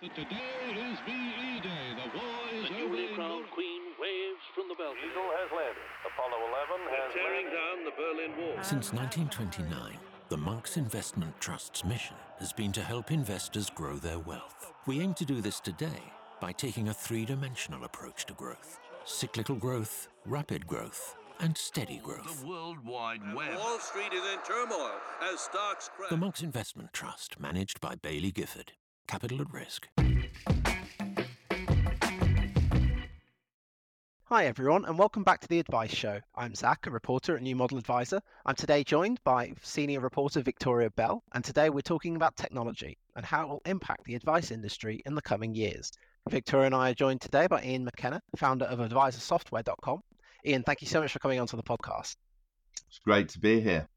Today is VE Day. The war is The over. newly in crowned queen waves from the balcony. Eagle has landed. Apollo 11 has Tearing landed. down the Berlin Wall. Since 1929, the Monks Investment Trust's mission has been to help investors grow their wealth. We aim to do this today by taking a three dimensional approach to growth cyclical growth, rapid growth, and steady growth. The World Wide Web. Wall Street is in turmoil as stocks crash. The Monks Investment Trust, managed by Baillie Gifford. Capital at risk. Hi, everyone, and welcome back to the Advice Show. I'm Zach, a reporter at New Model Advisor. I'm today joined by senior reporter Victoria Bell, and today we're talking about technology and how it will impact the advice industry in the coming years. Victoria and I are joined today by Ian McKenna, founder of AdvisorSoftware.com. Ian, thank you so much for coming onto the podcast. It's great to be here.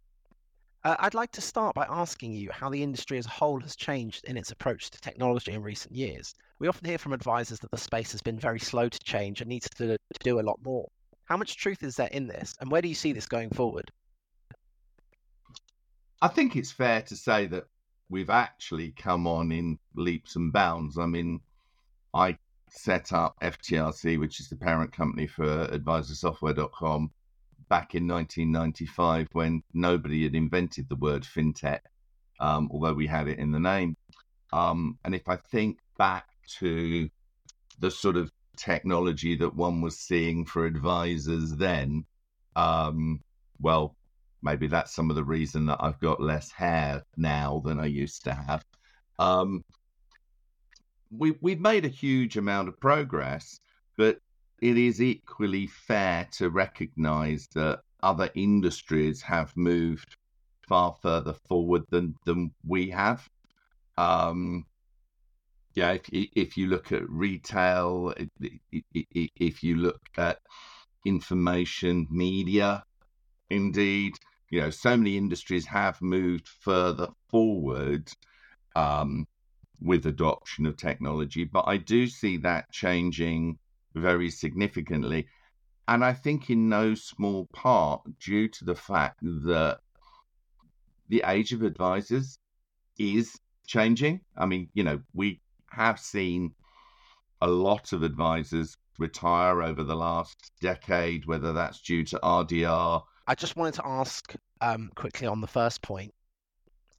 Uh, I'd like to start by asking you how the industry as a whole has changed in its approach to technology in recent years. We often hear from advisors that the space has been very slow to change and needs to, to do a lot more. How much truth is there in this, and where do you see this going forward? I think it's fair to say that we've actually come on in leaps and bounds. I mean, I set up FTRC, which is the parent company for AdvisorSoftware.com, back in 1995 when nobody had invented the word fintech, um, although we had it in the name. Um, and if I think back to the sort of technology that one was seeing for advisors then, um, well, maybe that's some of the reason that I've got less hair now than I used to have. Um, we we've made a huge amount of progress, but it is equally fair to recognise that other industries have moved far further forward than than we have. Um, yeah, if if you look at retail, if you look at information media, indeed, you know, so many industries have moved further forward um, with adoption of technology, but I do see that changing very significantly. And I think in no small part due to the fact that the age of advisors is changing. I mean, you know, we have seen a lot of advisors retire over the last decade, whether that's due to RDR. I just wanted to ask um, quickly on the first point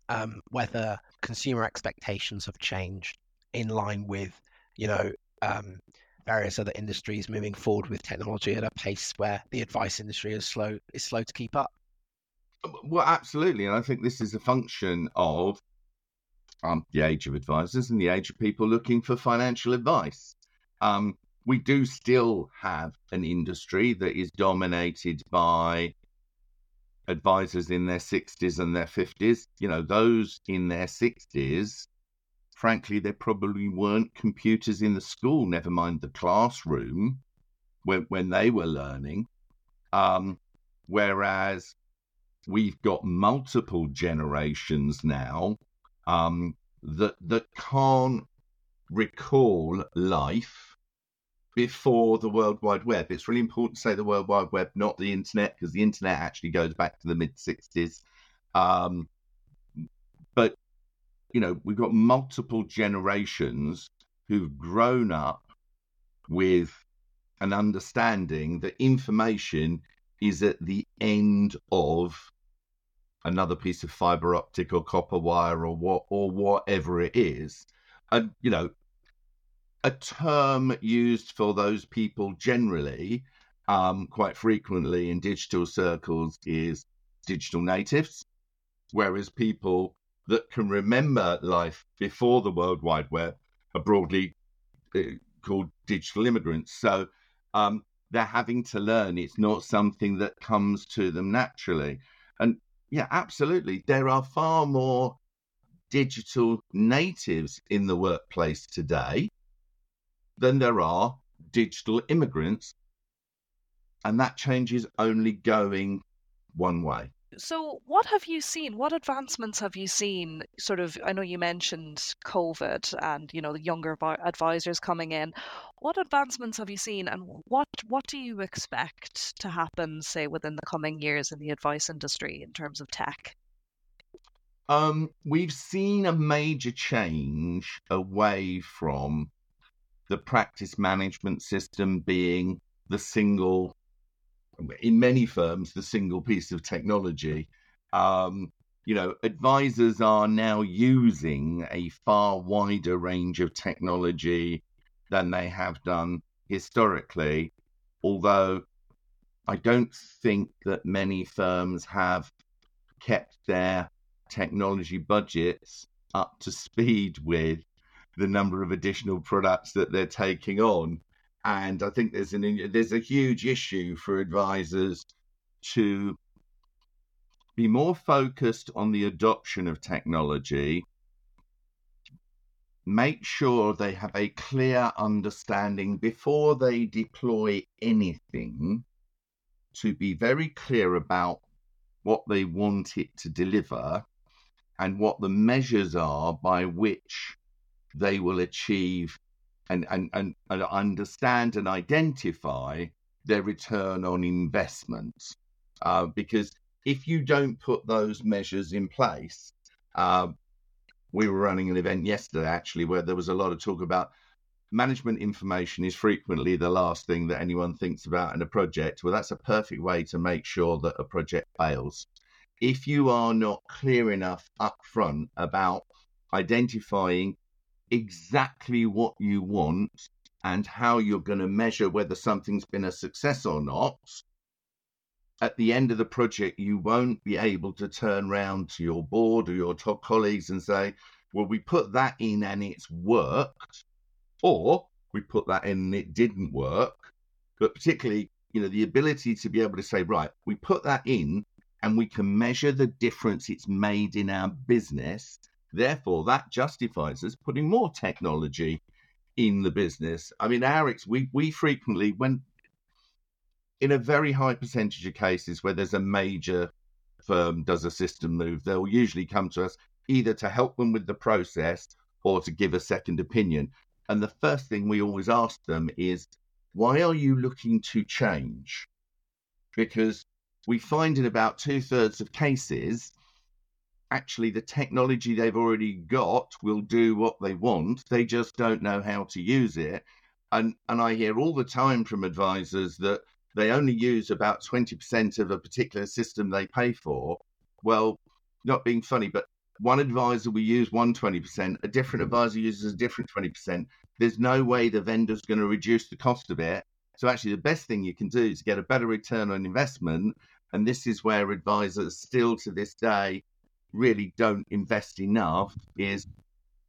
um, whether consumer expectations have changed in line with, you know, um, various other industries moving forward with technology at a pace where the advice industry is slow is slow to keep up. Well, absolutely. And I think this is a function of um, the age of advisors and the age of people looking for financial advice. Um, we do still have an industry that is dominated by advisors in their 60s and their 50s. You know, those in their 60s, frankly, there probably weren't computers in the school, never mind the classroom when, when they were learning. Um, whereas we've got multiple generations now um, that that can't recall life before the World Wide Web. It's really important to say the World Wide Web, not the internet, because the internet actually goes back to the mid '60s. Um, but you know, we've got multiple generations who've grown up with an understanding that information is at the end of another piece of fiber optic or copper wire or what or whatever it is. And you know a term used for those people generally um, quite frequently in digital circles is digital natives whereas people that can remember life before the world wide web are broadly uh, called digital immigrants so um, they're having to learn it's not something that comes to them naturally and yeah, absolutely. There are far more digital natives in the workplace today than there are digital immigrants. And that change is only going one way. So, what have you seen? What advancements have you seen? Sort of, I know you mentioned COVID and you know the younger advisors coming in. What advancements have you seen, and what what do you expect to happen, say, within the coming years in the advice industry in terms of tech? Um, we've seen a major change away from the practice management system being the single, in many firms, the single piece of technology. Um, you know, advisors are now using a far wider range of technology than they have done historically, although I don't think that many firms have kept their technology budgets up to speed with the number of additional products that they're taking on. And I think there's an there's a huge issue for advisors to be more focused on the adoption of technology, make sure they have a clear understanding before they deploy anything, to be very clear about what they want it to deliver and what the measures are by which they will achieve and, and, and, and understand and identify their return on investment. Uh, because if you don't put those measures in place, uh, we were running an event yesterday actually where there was a lot of talk about management information is frequently the last thing that anyone thinks about in a project. Well, that's a perfect way to make sure that a project fails. If you are not clear enough up front about identifying exactly what you want and how you're going to measure whether something's been a success or not, at the end of the project, you won't be able to turn around to your board or your top colleagues and say, well, we put that in and it's worked, or we put that in and it didn't work. But particularly, you know, the ability to be able to say, right, we put that in and we can measure the difference it's made in our business. Therefore, that justifies us putting more technology in the business. I mean, our we we frequently when in a very high percentage of cases where there's a major firm does a system move, they'll usually come to us either to help them with the process or to give a second opinion. And the first thing we always ask them is, why are you looking to change? Because we find in about two thirds of cases, actually the technology they've already got will do what they want. They just don't know how to use it. And and I hear all the time from advisors that they only use about 20% of a particular system they pay for. Well, not being funny, but one advisor will use one 20%, a different advisor uses a different 20%. There's no way the vendor's going to reduce the cost of it. So, actually, the best thing you can do is get a better return on investment. And this is where advisors still to this day really don't invest enough is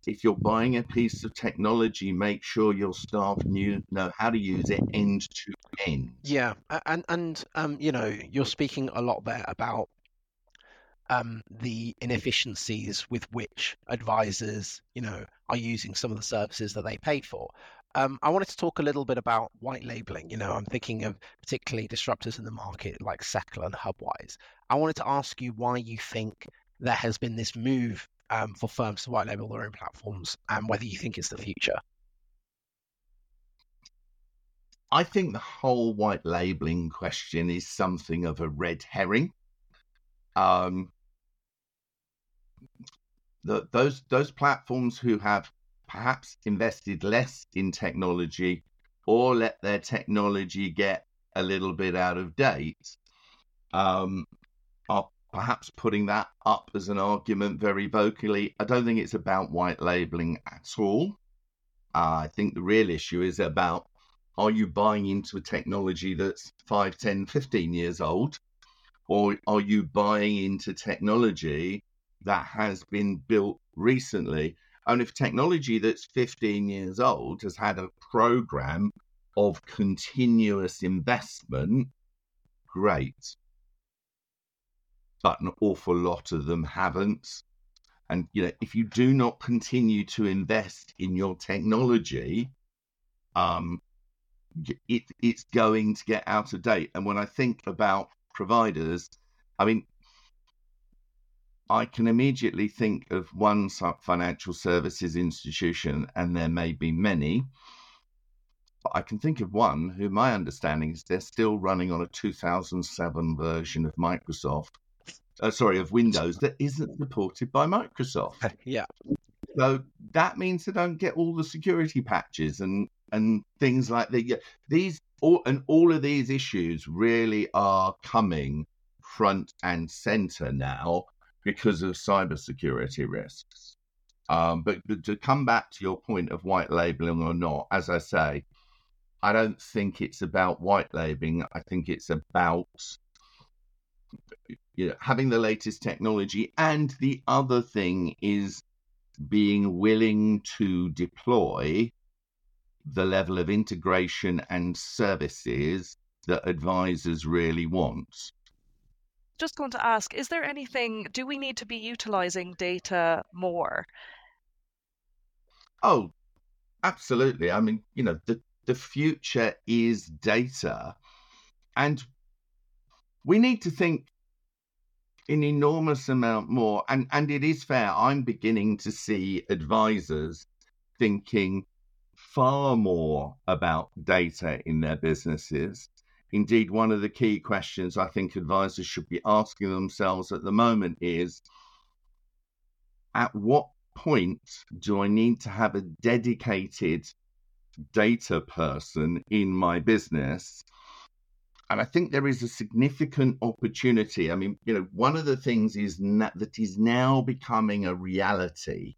if you're buying a piece of technology, make sure your staff knew, know how to use it end to end. Yeah, and and um, you know, you're speaking a lot there about um, the inefficiencies with which advisors, you know, are using some of the services that they pay for. Um, I wanted to talk a little bit about white labeling. You know, I'm thinking of particularly disruptors in the market like Seccl and Hubwise. I wanted to ask you why you think there has been this move um, for firms to white label their own platforms and whether you think it's the future. I think the whole white labeling question is something of a red herring. Um, the, those those platforms who have perhaps invested less in technology or let their technology get a little bit out of date um, are perhaps putting that up as an argument very vocally. I don't think it's about white labeling at all. Uh, I think the real issue is about are you buying into a technology that's 5, 10, 15 years old? Or are you buying into technology that has been built recently? And if technology that's 15 years old has had a program of continuous investment, great but an awful lot of them haven't. And you know, if you do not continue to invest in your technology, um, it it's going to get out of date. And when I think about providers, I mean, I can immediately think of one financial services institution, and there may be many. But I can think of one who my understanding is they're still running on a 2007 version of Microsoft uh, sorry, of Windows that isn't supported by Microsoft. yeah. So that means they don't get all the security patches and and things like that. These all and all of these issues really are coming front and center now because of cybersecurity risks. Um, but, but to come back to your point of white labeling or not, as I say, I don't think it's about white labeling. I think it's about you know, having the latest technology. And the other thing is being willing to deploy the level of integration and services that advisors really want. Just going to ask, is there anything, do we need to be utilizing data more? Oh, absolutely. I mean, you know, the, the future is data. And we need to think an enormous amount more. And and it is fair. I'm beginning to see advisors thinking far more about data in their businesses. Indeed, one of the key questions I think advisors should be asking themselves at the moment is at what point do I need to have a dedicated data person in my business and I think there is a significant opportunity. I mean, you know, one of the things is na- that is now becoming a reality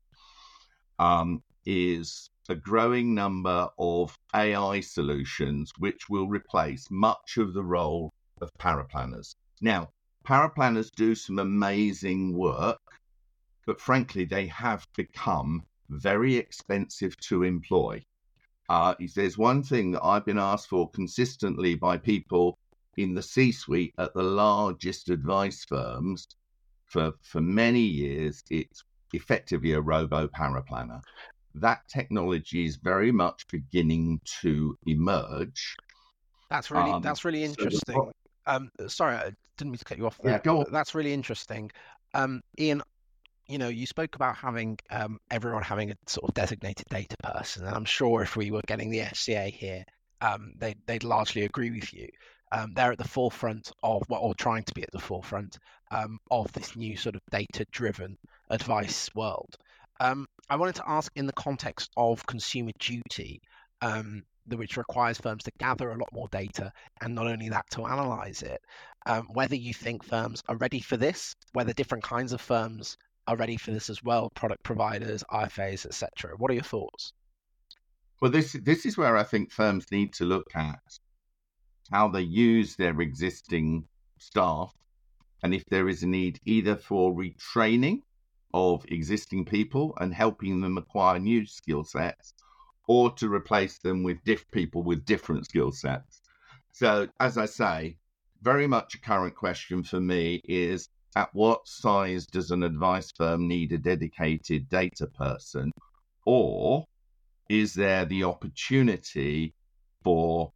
um, is a growing number of AI solutions which will replace much of the role of paraplanners. Now, paraplanners do some amazing work, but frankly, they have become very expensive to employ. Uh, one thing that I've been asked for consistently by people in the C suite at the largest advice firms for, for many years, it's effectively a robo paraplanner. That technology is very much beginning to emerge. That's really um, that's really interesting. So um, sorry, I didn't mean to cut you off. There. Yeah, go on. That's really interesting. Um, Ian, you know, you spoke about having um, everyone having a sort of designated data person, and I'm sure if we were getting the FCA here, um, they, they'd largely agree with you um, they're at the forefront of what, or trying to be at the forefront um, of this new sort of data-driven advice world. Um, I wanted to ask, in the context of consumer duty, um, which requires firms to gather a lot more data, and not only that, to analyze it, um, whether you think firms are ready for this, whether different kinds of firms are ready for this as well, product providers, IFAs, etc. What are your thoughts? Well, this this is where I think firms need to look at how they use their existing staff, and if there is a need either for retraining of existing people and helping them acquire new skill sets, or to replace them with diff people with different skill sets. So, as I say, very much a current question for me is at what size does an advice firm need a dedicated data person? Or is there the opportunity for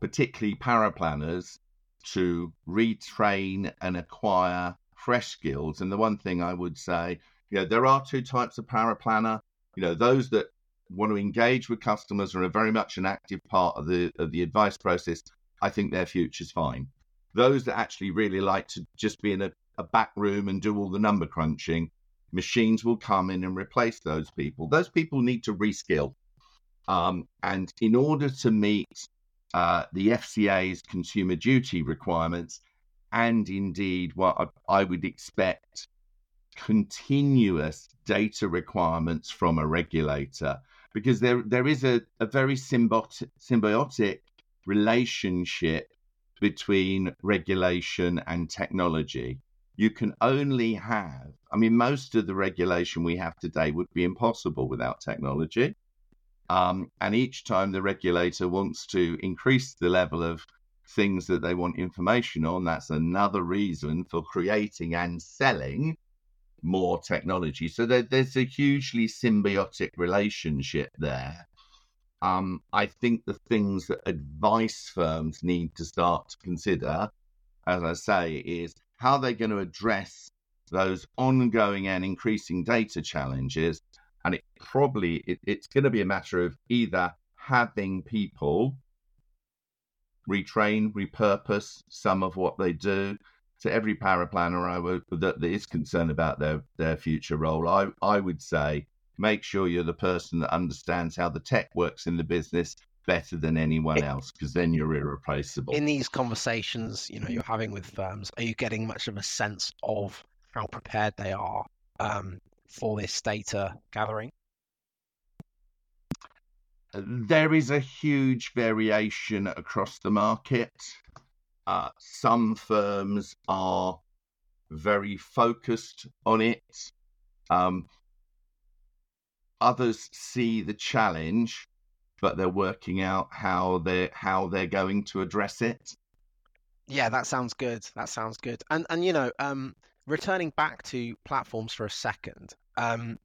particularly paraplanners, to retrain and acquire fresh skills. And the one thing I would say, you know, there are two types of paraplanner. You know, those that want to engage with customers are very much an active part of the of the advice process. I think their future's fine. Those that actually really like to just be in a, a back room and do all the number crunching, machines will come in and replace those people. Those people need to reskill. Um, and in order to meet uh, the FCA's consumer duty requirements, and indeed what I would expect continuous data requirements from a regulator, because there there is a, a very symbiotic, symbiotic relationship between regulation and technology. You can only have, I mean, most of the regulation we have today would be impossible without technology. Um, and each time the regulator wants to increase the level of things that they want information on, that's another reason for creating and selling more technology. So there, there's a hugely symbiotic relationship there. Um, I think the things that advice firms need to start to consider, as I say, is how they're going to address those ongoing and increasing data challenges. And it probably it, it's going to be a matter of either having people retrain, repurpose some of what they do, to every paraplanner I would that, that is concerned about their their future role, I I would say make sure you're the person that understands how the tech works in the business better than anyone else, because then you're irreplaceable. In these conversations, you know, you're having with firms, are you getting much of a sense of how prepared they are um, for this data gathering? There is a huge variation across the market. Uh, some firms are very focused on it. Um, others see the challenge, but they're working out how they how they're going to address it. Yeah, that sounds good. That sounds good. And and you know, um, returning back to platforms for a second, um,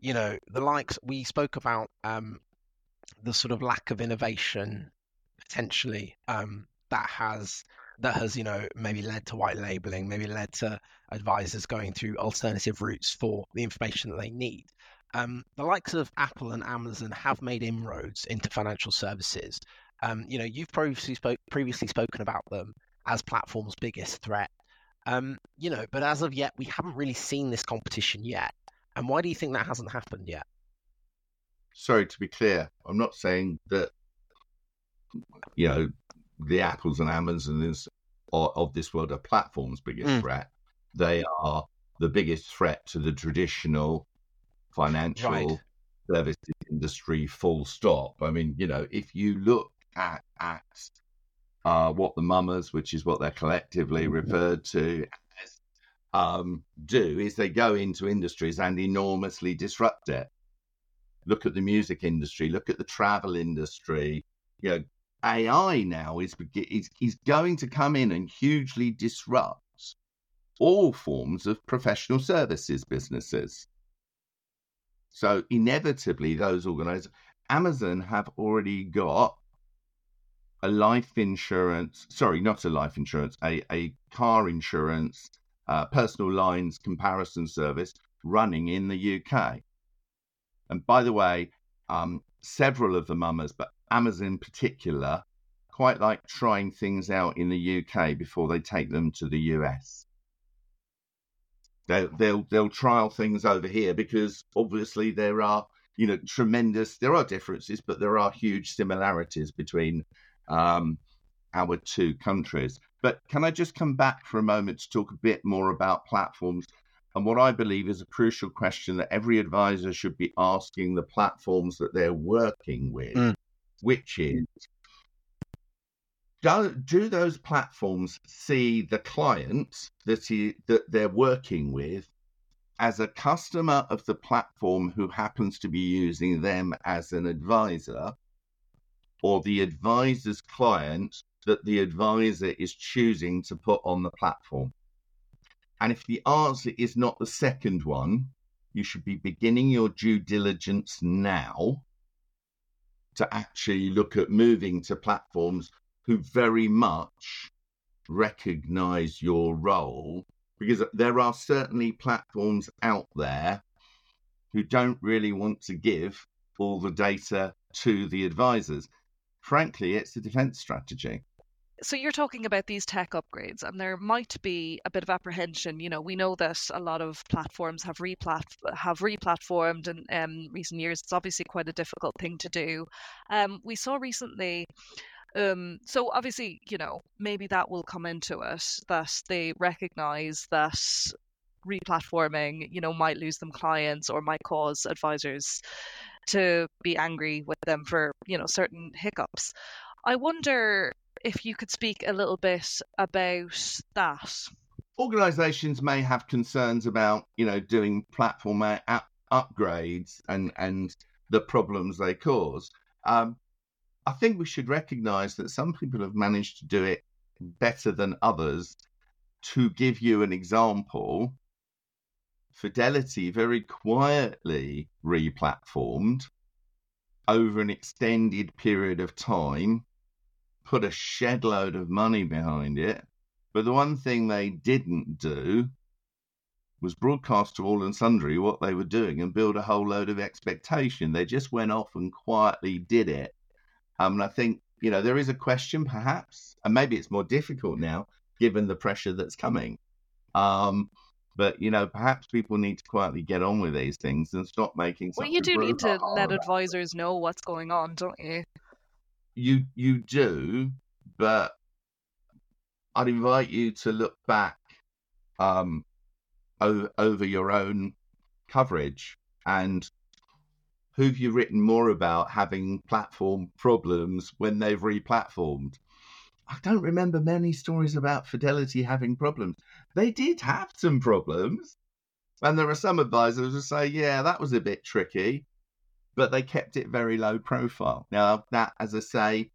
you know, the likes we spoke about um, the sort of lack of innovation potentially um, that has that has you know maybe led to white labeling maybe led to advisors going through alternative routes for the information that they need um, the likes of apple and amazon have made inroads into financial services um, you know you've previously spoke previously spoken about them as platform's biggest threat um, you know but as of yet we haven't really seen this competition yet and why do you think that hasn't happened yet sorry to be clear i'm not saying that you know the Apples and Amazons of this world are platforms' biggest mm. threat. They are the biggest threat to the traditional financial right. services industry. Full stop. I mean, you know, if you look at at uh, what the mummers, which is what they're collectively mm-hmm. referred to as, um, do, is they go into industries and enormously disrupt it. Look at the music industry. Look at the travel industry. You know, AI now is, is, is going to come in and hugely disrupt all forms of professional services businesses. So inevitably, those organizations, Amazon have already got a life insurance, sorry, not a life insurance, a, a car insurance, uh, personal lines comparison service running in the UK. And by the way, um, several of the mummers, but Amazon in particular quite like trying things out in the UK before they take them to the US. They'll they'll they'll trial things over here because obviously there are you know tremendous there are differences, but there are huge similarities between um, our two countries. But can I just come back for a moment to talk a bit more about platforms and what I believe is a crucial question that every advisor should be asking the platforms that they're working with. Mm which is do, do those platforms see the client that, he, that they're working with as a customer of the platform who happens to be using them as an advisor or the advisor's client that the advisor is choosing to put on the platform? And if the answer is not the second one, you should be beginning your due diligence now to actually look at moving to platforms who very much recognize your role because there are certainly platforms out there who don't really want to give all the data to the advisors. Frankly, it's a defense strategy. So you're talking about these tech upgrades and there might be a bit of apprehension. You know we know that a lot of platforms have replat have replatformed in um, recent years. It's obviously quite a difficult thing to do. Um, we saw recently um, so obviously you know maybe that will come into it that they recognize that replatforming you know might lose them clients or might cause advisors to be angry with them for you know certain hiccups I wonder if you could speak a little bit about that. Organizations may have concerns about, you know, doing platform app upgrades and and the problems they cause. Um, I think we should recognize that some people have managed to do it better than others. To give you an example, Fidelity very quietly replatformed over an extended period of time put a shed load of money behind it. But the one thing they didn't do was broadcast to all and sundry what they were doing and build a whole load of expectation. They just went off and quietly did it. Um, and I think, you know, there is a question perhaps, and maybe it's more difficult now, given the pressure that's coming. Um, but you know, perhaps people need to quietly get on with these things and stop making. Well, you do need to let advisors know what's going on, don't you? You you do, but I'd invite you to look back um, over, over your own coverage and who've you written more about having platform problems when they've replatformed? I don't remember many stories about Fidelity having problems. They did have some problems. And there are some advisors who say, yeah, that was a bit tricky, but they kept it very low profile. Now, that, as I say,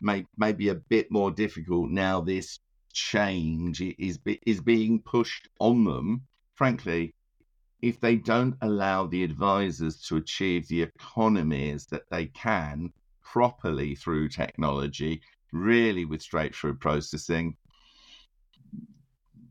may, may be a bit more difficult now this change is, is being pushed on them. Frankly, if they don't allow the advisors to achieve the economies that they can properly through technology, really with straight through processing,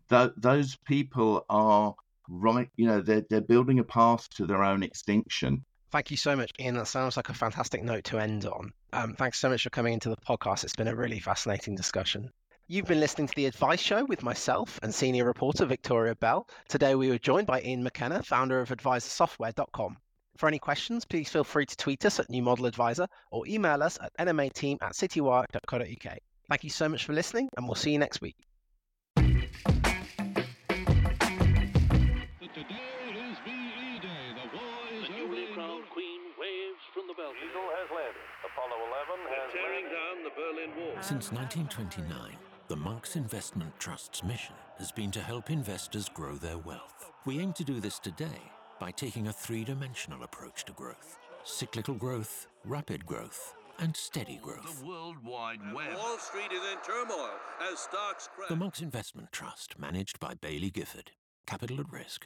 th- those people are right. You know, they're, they're building a path to their own extinction. Thank you so much, Ian. That sounds like a fantastic note to end on. Um, thanks so much for coming into the podcast. It's been a really fascinating discussion. You've been listening to The Advice Show with myself and senior reporter Victoria Bell. Today we were joined by Ian McKenna, founder of advisorsoftware.com. For any questions, please feel free to tweet us at New Model Advisor or email us at nmateam at citywire.co.uk. Thank you so much for listening, and we'll see you next week. But today is VE Day. The war is The over newly in crowned queen waves from the balcony. Eagle has landed. Apollo 11 has Tearing landed. down the Berlin Wall. Since 1929, the Monks Investment Trust's mission has been to help investors grow their wealth. We aim to do this today by taking a three dimensional approach to growth cyclical growth, rapid growth, and steady growth. The World Wide Web. Wall Street is in turmoil as stocks crash. The Monks Investment Trust, managed by Baillie Gifford. Capital at risk.